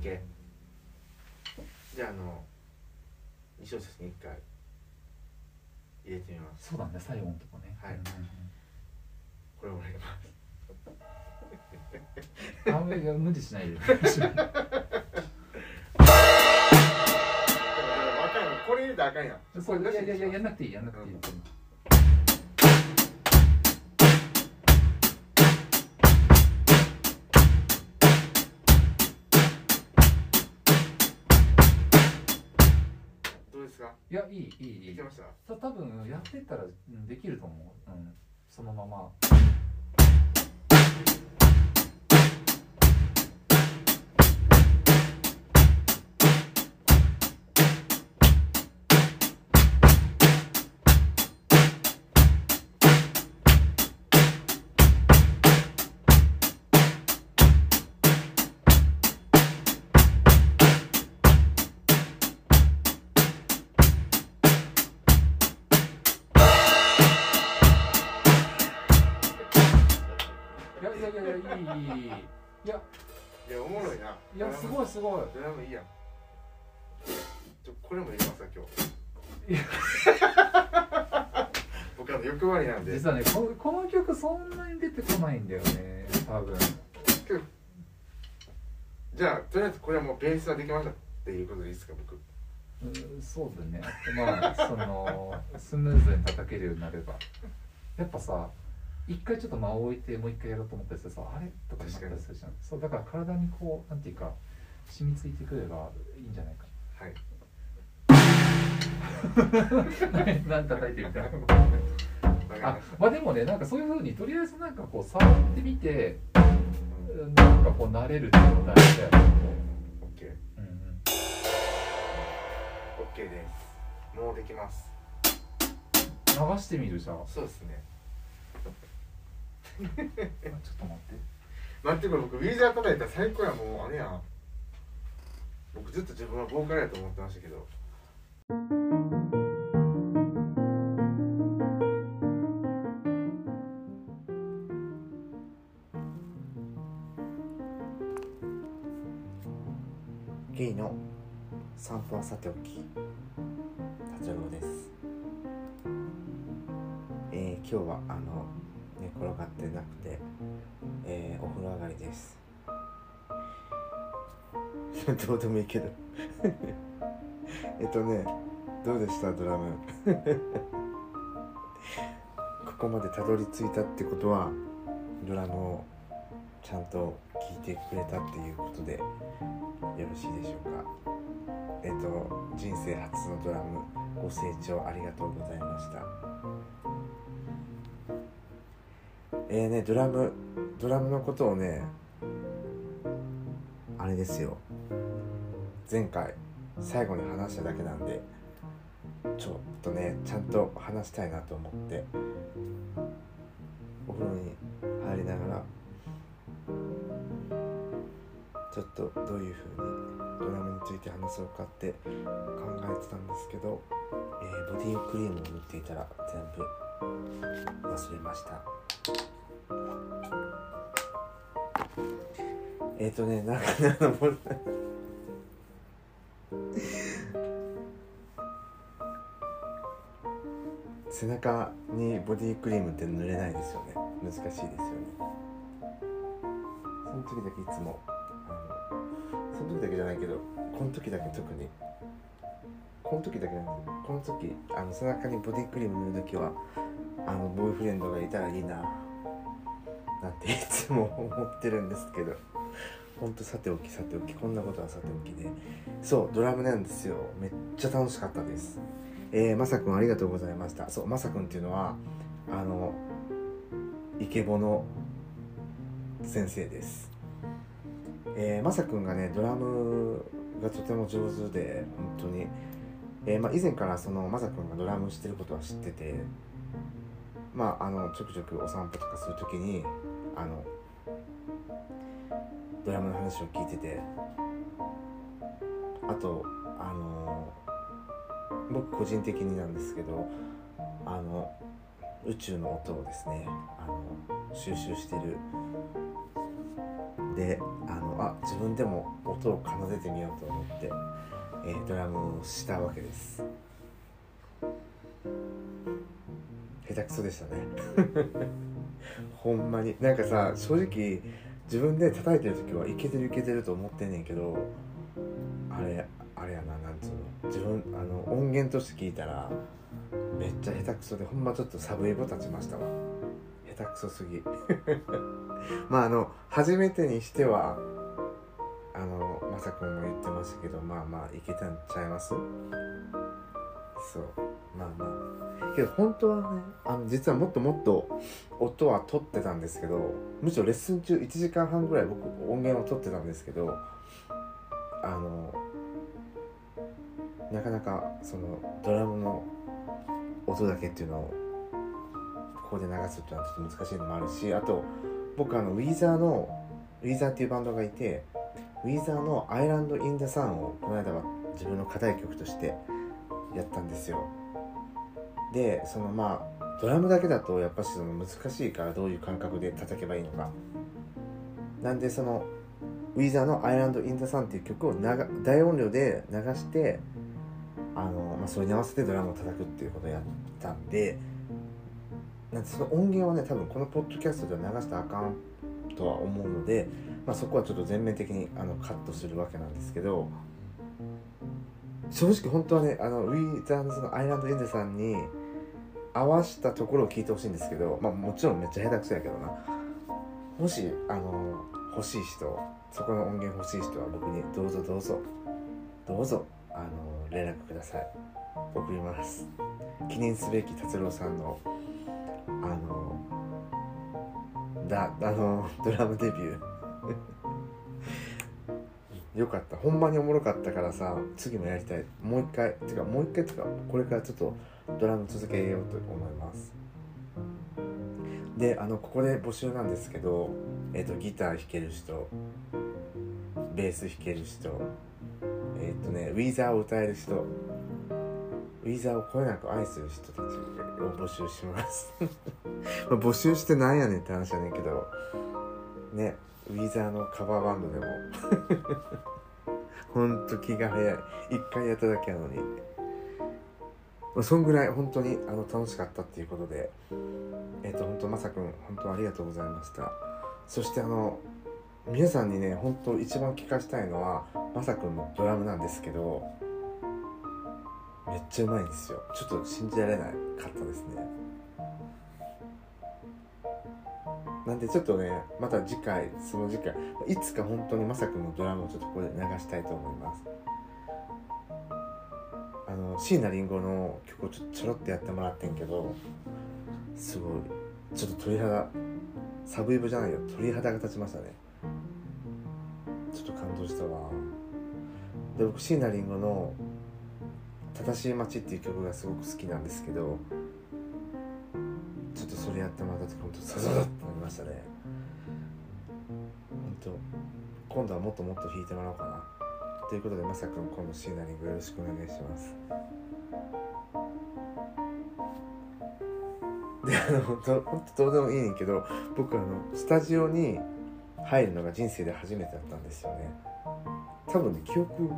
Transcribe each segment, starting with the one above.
OK じゃああの2小節に1回入れてみます。そうだね最後のとこね。はい。うんうんこれを入れます。うんあんまり無理しないで。これ入れたらあかんやん。そういやいやいややんなくていいやんなくていい、どうでか？いやいいいいいい。いけました。た多分やってったらうんできると思う、うん、そのまますごい。すごいドラムいいやん。ちょこれも入れますわ今日。いや。僕あの欲張りなんで。実はねここの曲そんなに出てこないんだよね多分。じゃあとりあえずこれはもうベースはできましたっていうことでいいですか僕。うんそうだね。まあその スムーズに叩けるようになれば。やっぱさ一回ちょっと間を置いてもう一回やろうと思ったりするとさあれ？とかなったりするじゃん。そうだから体にこうなんていうか染みついてくればいいんじゃないか。はい。なん叩いてみたい。あまあでもねなんかそういうふうにとりあえずなんかこう触ってみてなんかこう慣れるっていうのが大事だよね、た OK うんうん、OK です。もうできます。流してみるじゃあそうですね。ちょっと待って。待ってこれ僕ウィーザー叩いたら最高やもうあれやん僕ずっと自分はボーカルやと思ってましたけど。ゲイの散歩はさておき。達郎です。えー、今日はあの寝転がってなくて、えー、お風呂上がりです。どうでもいいけど。えっとねどうでしたドラム？ここまでたどり着いたってことはドラムをちゃんと聴いてくれたっていうことでよろしいでしょうか？えっ、と人生初のドラムご清聴ありがとうございました。えーねドラムドラムのことをねあれですよ。前回最後に話しただけなんでちょっとねちゃんと話したいなと思ってお風呂に入りながらちょっとどういう風にドラムについて話そうかって考えてたんですけど、えーボディクリームを塗っていたら全部忘れました。えっ、ー、とねなんかねあの背中にボディクリームって塗れないですよね。難しいですよね。その時だけいつもあのその時だけじゃないけどこの時だけ特に。この時だけなんですこの時あの背中にボディクリーム塗る時はあのボーイフレンドがいたらいいななんていつも思ってるんですけど。ほんとさておきさておきこんなことはさておきで。そうドラムなんですよ。めっちゃ楽しかったです。えー、まさくんありがとうございました。そうまさくんっていうのはあのイケボの先生です。えー、まさくんがねドラムがとても上手で本当に、えーまあ、以前からそのまさくんがドラムしてることは知っててまああのちょくちょくお散歩とかするときにあのドラムの話を聞いてて。あとあの僕個人的になんですけどあの宇宙の音をですねあの収集してる。であのあ自分でも音を奏でてみようと思って、えードラムをしたわけです。下手くそでしたね。ほんまに。なんかさ正直自分で叩いてる時はいけてるいけてると思ってんねんけどあれあれやななんつうの。自分あの音源として聞いたらめっちゃ下手くそでほんまちょっとサブイボ立ちましたわ。下手くそすぎ。まああの初めてにしてはあのまさくんも言ってましたけどまあまあいけたんちゃいます？そう。まあまあ。けど本当はねあの実はもっともっと音は取ってたんですけどむしろレッスン中1時間半ぐらい僕音源を取ってたんですけどあのなかなかそのドラムの音だけっていうのをここで流すっていうのはちょっと難しいのもあるしあと僕あのウィーザーのウィーザーっていうバンドがいてウィーザーの「アイランド・イン・ダ・サン」をこの間は自分の課題曲としてやったんですよ。でそのまあドラムだけだとやっぱしその難しいからどういう感覚で叩けばいいのか。なんでそのウィザーの「アイランド・イン・ダ・サン」っていう曲を大音量で流してあの、まあ、それに合わせてドラムを叩くっていうことをやったんでなんでその音源はね多分このポッドキャストでは流したらあかんとは思うので、まあ、そこはちょっと全面的にあのカットするわけなんですけど正直本当はねあのウィザーのそのアイランド・インデさんに合わしたところを聞いてほしいんですけど、まあ、もちろんめっちゃ下手くそやけどな。もしあの欲しい人そこの音源欲しい人は僕にどうぞどうぞどうぞあの連絡ください。送ります。記念すべき達郎さんのあのだあのドラムデビュー。よかった。ほんまにおもろかったからさ次もやりたい。もう一回っていうかもう一回てかこれからちょっとドラム続けようと思います。であのここで募集なんですけど、えっとギター弾ける人ベース弾ける人えっ、とねウィザーを歌える人ウィザーをこえなく愛する人たちを募集します。まあ募集してなんやねんって話やねんけどねウィザーのカバーバンドでも。ほんと気が早い。一回やっただけやのに。まあそんぐらい本当にあの楽しかったっていうことで。えっ、と本当まさくん本当ありがとうございました。そしてあの皆さんにね本当一番聞かしたいのはまさくんのドラムなんですけどめっちゃうまいんですよ。ちょっと信じられないかったですね。なんでちょっとねまた次回その次回いつか本当にまさくんのドラムをちょっとここで流したいと思います。椎名林檎の曲をちょちょろっとやってもらってんけどすごい。ちょっと鳥肌サブイボじゃないよ。鳥肌が立ちましたね。ちょっと感動したわ。で僕椎名林檎の「正しい街」っていう曲がすごく好きなんですけどちょっとそれやってもらった時本当サザザッとなりましたね。本当今度はもっともっと弾いてもらおうかな。ということでまさくん今度椎名林檎よろしくお願いします。であの本当本当どうでもいいねんけど僕あのスタジオに入るのが人生で初めてだったんですよね。多分ね記憶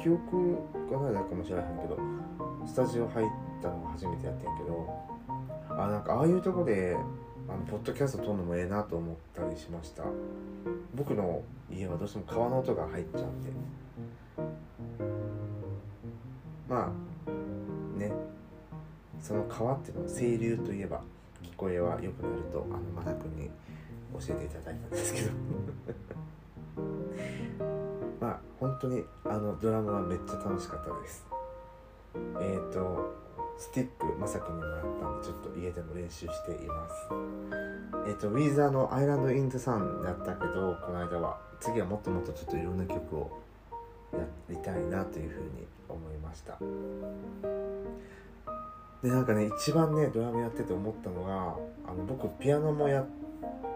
記憶がないだかもしれへんけどスタジオ入ったのが初めてやってんけどあなんかああいうとこであのポッドキャスト撮るのもええなと思ったりしました。僕の家はどうしても川の音が入っちゃうんでまあね。その川っていうのは清流といえば聞こえは良くなるとあのマダ君に教えていただいたんですけど。まあ本当にあのドラムはめっちゃ楽しかったです。えっ、とスティックまさくにもらったんでちょっと家でも練習しています。えっ、とウィーザーの「アイランド・イン・ザ・サン」やったけどこの間は次はもっともっとちょっといろんな曲をやりたいなというふうに思いました。でなんかね一番ねドラムやってて思ったのがあの僕ピアノもや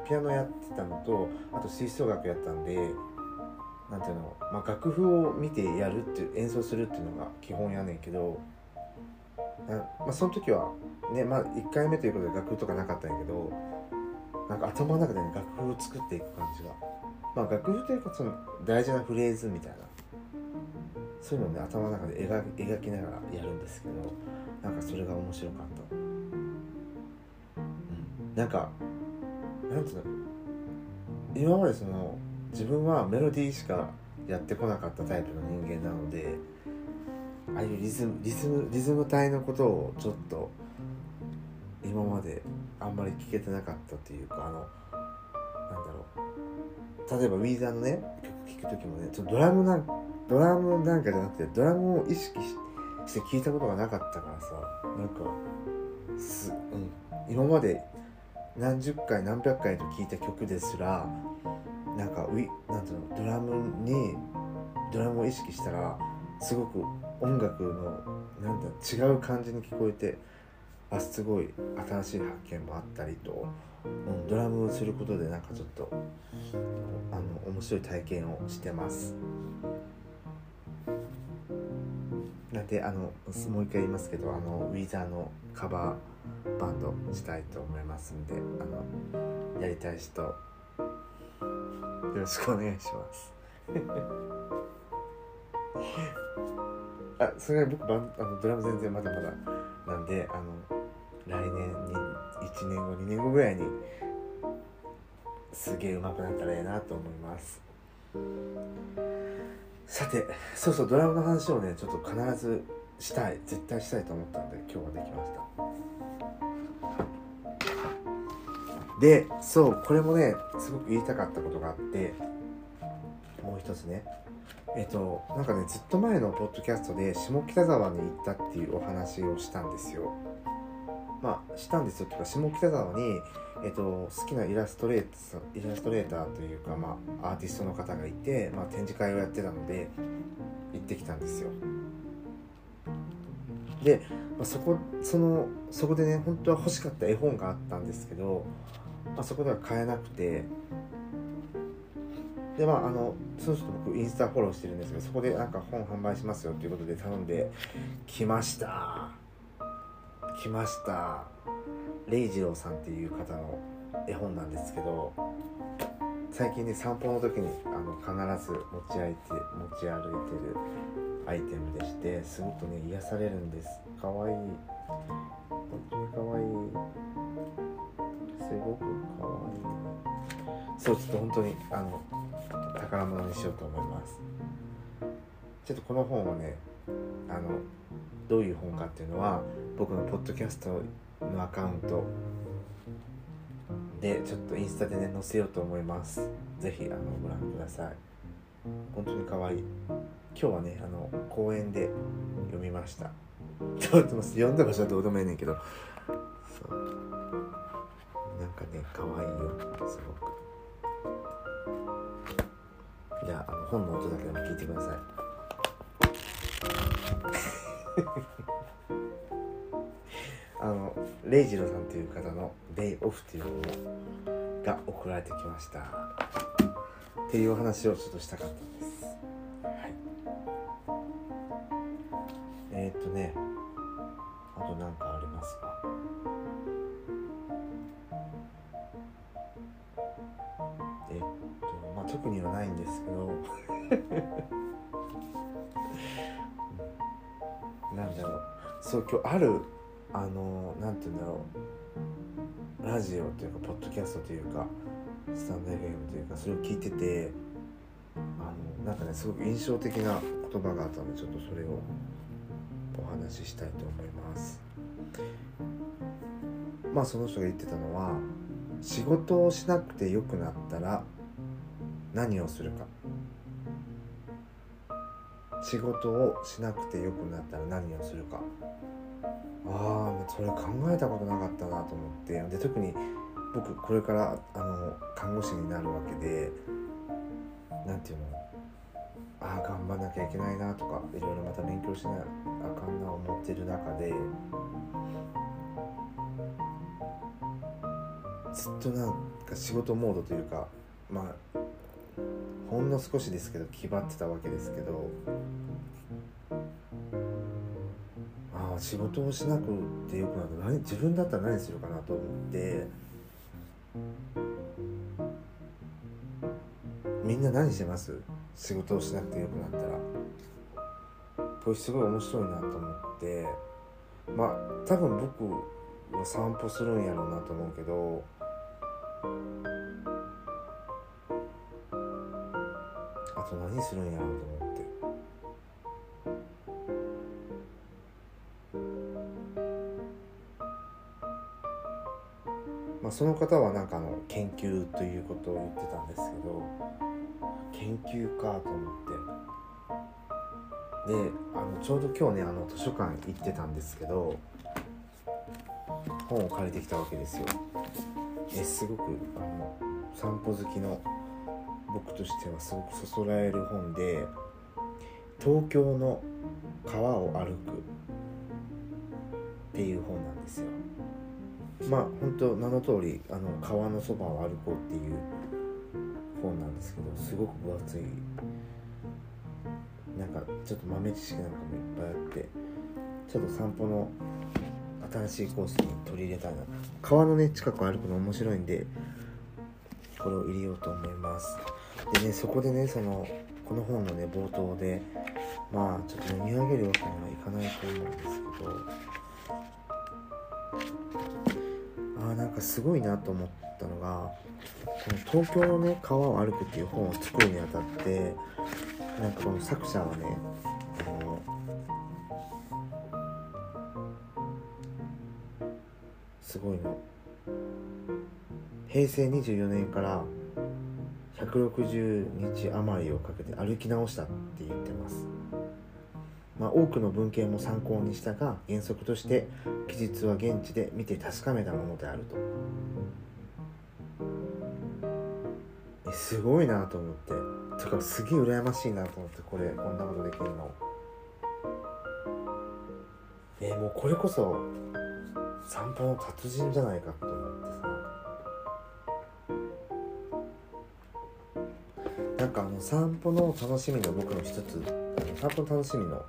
ピアノやってたのとあと吹奏楽やったんでなんていうの、まあ、楽譜を見てやるっていう演奏するっていうのが基本やねんけどなまあ、その時はねまあ1回目ということで楽譜とかなかったんやけどなんか頭の中でね楽譜を作っていく感じが。まあ楽譜というかその大事なフレーズみたいな。そういうのをね頭の中で描描きながらやるんですけどなんかそれが面白かった、うん、なんかなんていうの？今までその自分はメロディーしかやってこなかったタイプの人間なのでああいうリズムリズムリズム体のことをちょっと今まであんまり聞けてなかったっていうかあのなんだろう。例えばウィーザーのね曲聴く時もねドラムなんドラムなんかじゃなくてドラムを意識して聞いたことがなかったからさなんかす、うん、今まで何十回何百回と聴いた曲ですらなんかウィなんていうのドラムにドラムを意識したらすごく音楽のなんだ違う感じに聞こえてあすごい新しい発見もあったりと、うん、ドラムをすることでなんかちょっとあの面白い体験をしてます。なんであのもう一回言いますけどあのウィザーのカバーバンドしたいと思いますんであのやりたい人よろしくお願いします。あそれは僕バンあのドラム全然まだまだなんであの来年に1年後2年後ぐらいにすげえ上手くなったらええなと思いますさてそうそうドラムの話をねちょっと必ずしたい絶対したいと思ったんで今日はできました。でそうこれもねすごく言いたかったことがあってもう一つね。えっとなんかねずっと前のポッドキャストで下北沢に行ったっていうお話をしたんですよ。まあしたんですよ。っていうか下北沢に、えっと、好きなイラストレーターイラストレーターというか、まあ、アーティストの方がいて、まあ、展示会をやってたので行ってきたんですよ。で、まあ、そこそのそこでね本当は欲しかった絵本があったんですけど、まあ、そこでは買えなくてでまああのその人僕インスタフォローしてるんですけどそこでなんか本販売しますよということで頼んで来ました。来ました。レイジローさんっていう方の絵本なんですけど最近ね散歩の時にあの必ず持ち歩いて持ち歩いてるアイテムでしてすごくね癒されるんです。かわいい。本当にかわいい。すごくかわいい。そうちょっと本当にあの宝物にしようと思います。ちょっとこの本をねあのどういう本かっていうのは僕のポッドキャストのアカウントでちょっとインスタでね載せようと思います。ぜひあのご覧ください。本当に可愛い。今日はねあの公園で読みました。ちょっと読んだ場所はどうでもいいねんけど。そう。なんかね可愛いよ。すごく。じゃああの本の音だけでも聞いてください。あのレイジロさんという方の「デイオフ」っていう本が送られてきました。っていうお話をちょっとしたかったんです。はい。えー、っとねあと何かありますか？えっとまあ特にはないんですけど。なんだろう。そう今日あるあのなんて言うんだろう。ラジオというかポッドキャストというかスタンド FM というかそれを聞いててあのなんかねすごく印象的な言葉があったのでちょっとそれをお話ししたいと思います。まあその人が言ってたのは仕事をしなくてよくなったら何をするか。仕事をしなくてよくなったら何をするか。ああそれ考えたことなかったなと思って。で特に僕これからあの看護師になるわけでなんていうの？ああ頑張んなきゃいけないなとかいろいろまた勉強しなあかんな思ってる中でずっとなんか仕事モードというかまあほんの少しですけど気張ってたわけですけどああ仕事をしなくてよくなると何？自分だったら何するかなと思ってみんな何してます？仕事をしなくてよくなったら。これすごい面白いなと思ってまあ多分僕は散歩するんやろうなと思うけどあと何するんやろうと思って。まあその方はなんかの研究ということを言ってたんですけど研究かと思って。であのちょうど今日ねあの図書館行ってたんですけど本を借りてきたわけですよ。えすごくあの散歩好きの僕としてはすごくそそられる本で東京の川を歩くっていう本なんですよ。まあ本当名の通りあの川のそばを歩こうっていう本なんですけどすごく分厚い。なんかちょっと豆知識なんかもいっぱいあってちょっと散歩の新しいコースに取り入れたいな。川のね近く歩くの面白いんでこれを入れようと思います。でねそこでねそのこの本のね冒頭でまあちょっと読み上げるわけにはいかないと思うんですけどあーなんかすごいなと思ったのがこの東京のね川を歩くっていう本を作るにあたってなんかこの作者はねあのすごいの。平成24年から160日余りをかけて歩き直したって言ってます。まあ、多くの文献も参考にしたが原則として記述は現地で見て確かめたものであると。えすごいなと思って。とかすげえ羨ましいなと思ってこれこんなことできるの。えもうこれこそ散歩の達人じゃないかと。なんかあの散歩の楽しみの僕の一つ散歩の楽しみの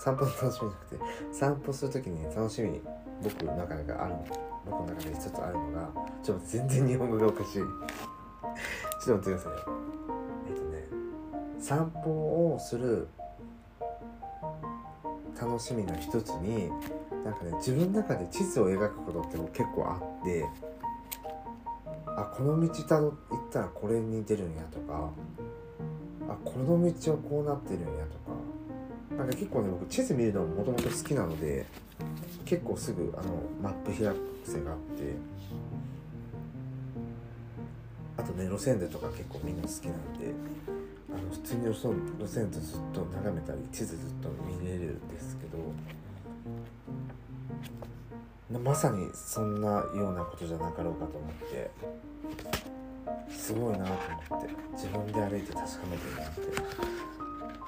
散歩の楽しみじゃなくて散歩するときに楽しみに僕の中である僕の中で一つあるのがちょっと全然日本語がおかしい。ちょっと待ってくださいえっとね散歩をする楽しみの一つになんかね自分の中で地図を描くことって結構あってあこの道たど行ったらこれに出るんやとかあこの道はこうなってるんやとか。なんか結構ね僕地図見るのももともと好きなので結構すぐあのマップ開く癖があって。あとね路線図とか結構みんな好きなんであの普通に路線路線図ずっと眺めたり地図ずっと見れるんですけどまさにそんなようなことじゃなかろうかと思ってすごいなと思って自分で歩いて確かめてるなんて。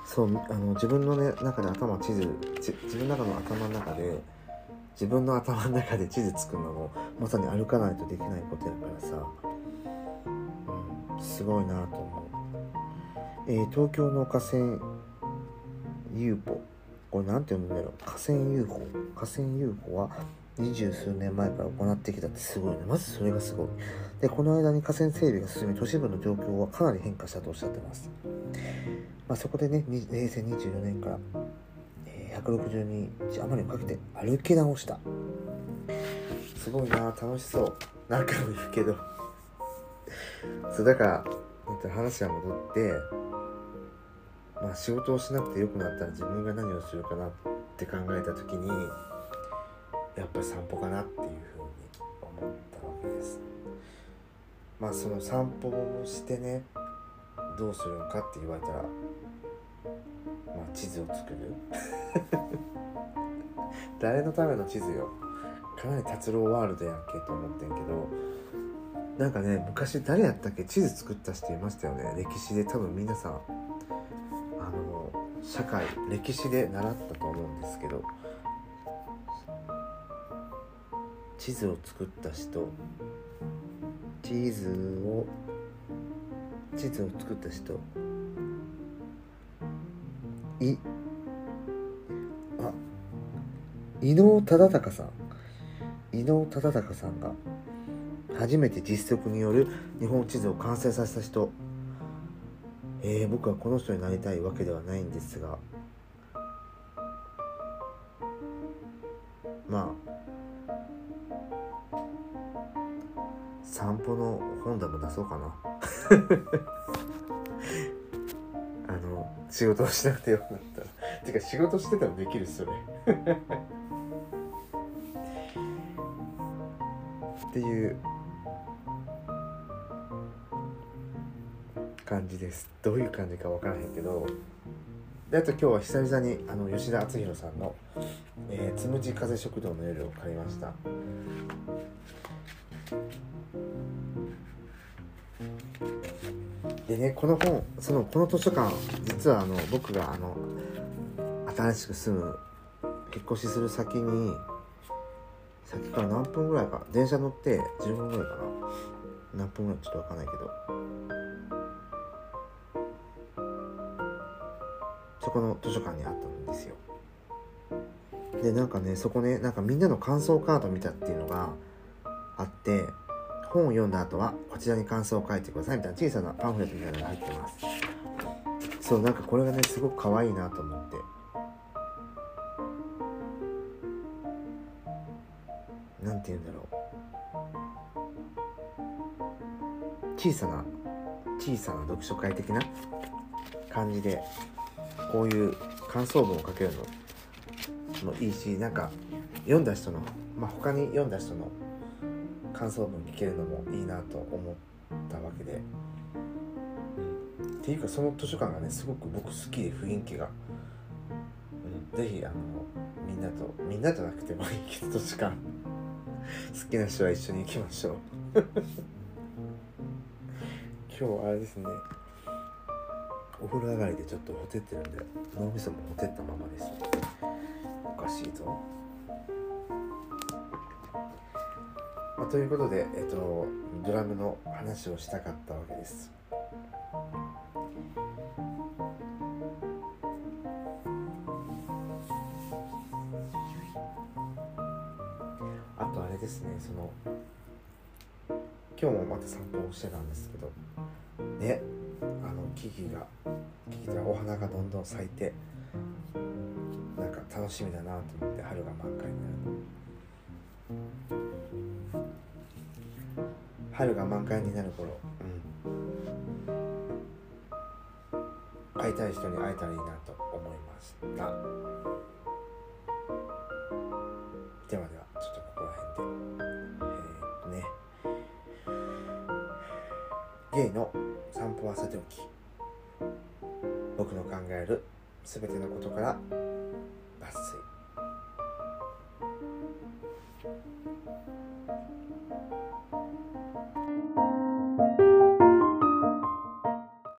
そうあの自分の、ね、中で頭地図自分の中の頭の中で自分の頭の中で地図作るのもまさに歩かないとできないことやからさ、うん、すごいなと思う、えー東京の河川 UFO これなんて読むんだろう？河川 UFO 河川 UFO は二十数年前から行ってきたってすごいね。まずそれがすごい。でこの間に河川整備が進み都市部の状況はかなり変化したとおっしゃってます。まあ、そこでね平成24年から、えー160日余りをかけて歩き直した。すごいな楽しそう。何回も言うけど。そうだから、えっと、話は戻ってまあ仕事をしなくてよくなったら自分が何をするかなって考えた時にやっぱり散歩かなっていうふうに思ったわけです。まあその散歩をしてねどうするのかって言われたらまあ地図を作る。誰のための地図よ。かなり達郎ワールドやんけと思ってんけどなんかね昔誰やったっけ？地図作った人いましたよね。歴史で多分皆さんあの社会歴史で習ったと思うんですけど地図を作った人。地図を地図を作った人。いあ伊能忠敬さん。伊能忠敬さんが初めて実測による日本地図を完成させた人。えー、僕はこの人になりたいわけではないんですが。そうかな。あの仕事をしなくてよくなった。らてか仕事しててもできるそれ っていう感じです。どういう感じか分からへんけど。であと今日は久々にあの吉田篤弘さんの「えー、つむじ風食堂の夜」を借りました。でねこの本そのこの図書館実はあの僕があの新しく住む引っ越しする先に先から何分ぐらいか電車乗って15分ぐらいかな。何分ぐらいちょっと分かんないけど。そこの図書館にあったんですよ。でなんかねそこねなんかみんなの感想カード見たっていうのがあって本を読んだ後はこちらに感想を書いてください。みたいな小さなパンフレットみたいなのが入ってます。そうなんかこれがねすごく可愛いなと思って。なんて言うんだろう。小さな小さな読書会的な感じでこういう感想文を書けるのもいいしなんか読んだ人のまあ他に読んだ人の感想文聞けるのもいいなと思ったわけで、うん、っていうかその図書館がねすごく僕好きで雰囲気が、うん、ぜひあのみんなとみんなじゃなくてもいいけど図書館。好きな人は一緒に行きましょう。今日あれですね。お風呂上がりでちょっとほてってるんで脳みそもほてったままですおかしいぞ、ということでえっとドラムの話をしたかったわけです。あとあれですねその今日もまた散歩をしてたんですけどねあの木々が木々がお花がどんどん咲いてなんか楽しみだなと思って春が満開になる春が満開になる頃、うん、会いたい人に会えたらいいなと思いました。ではではちょっとここら辺で。えー、っとね。ゲイの散歩はさておき。僕の考える全てのことから抜粋。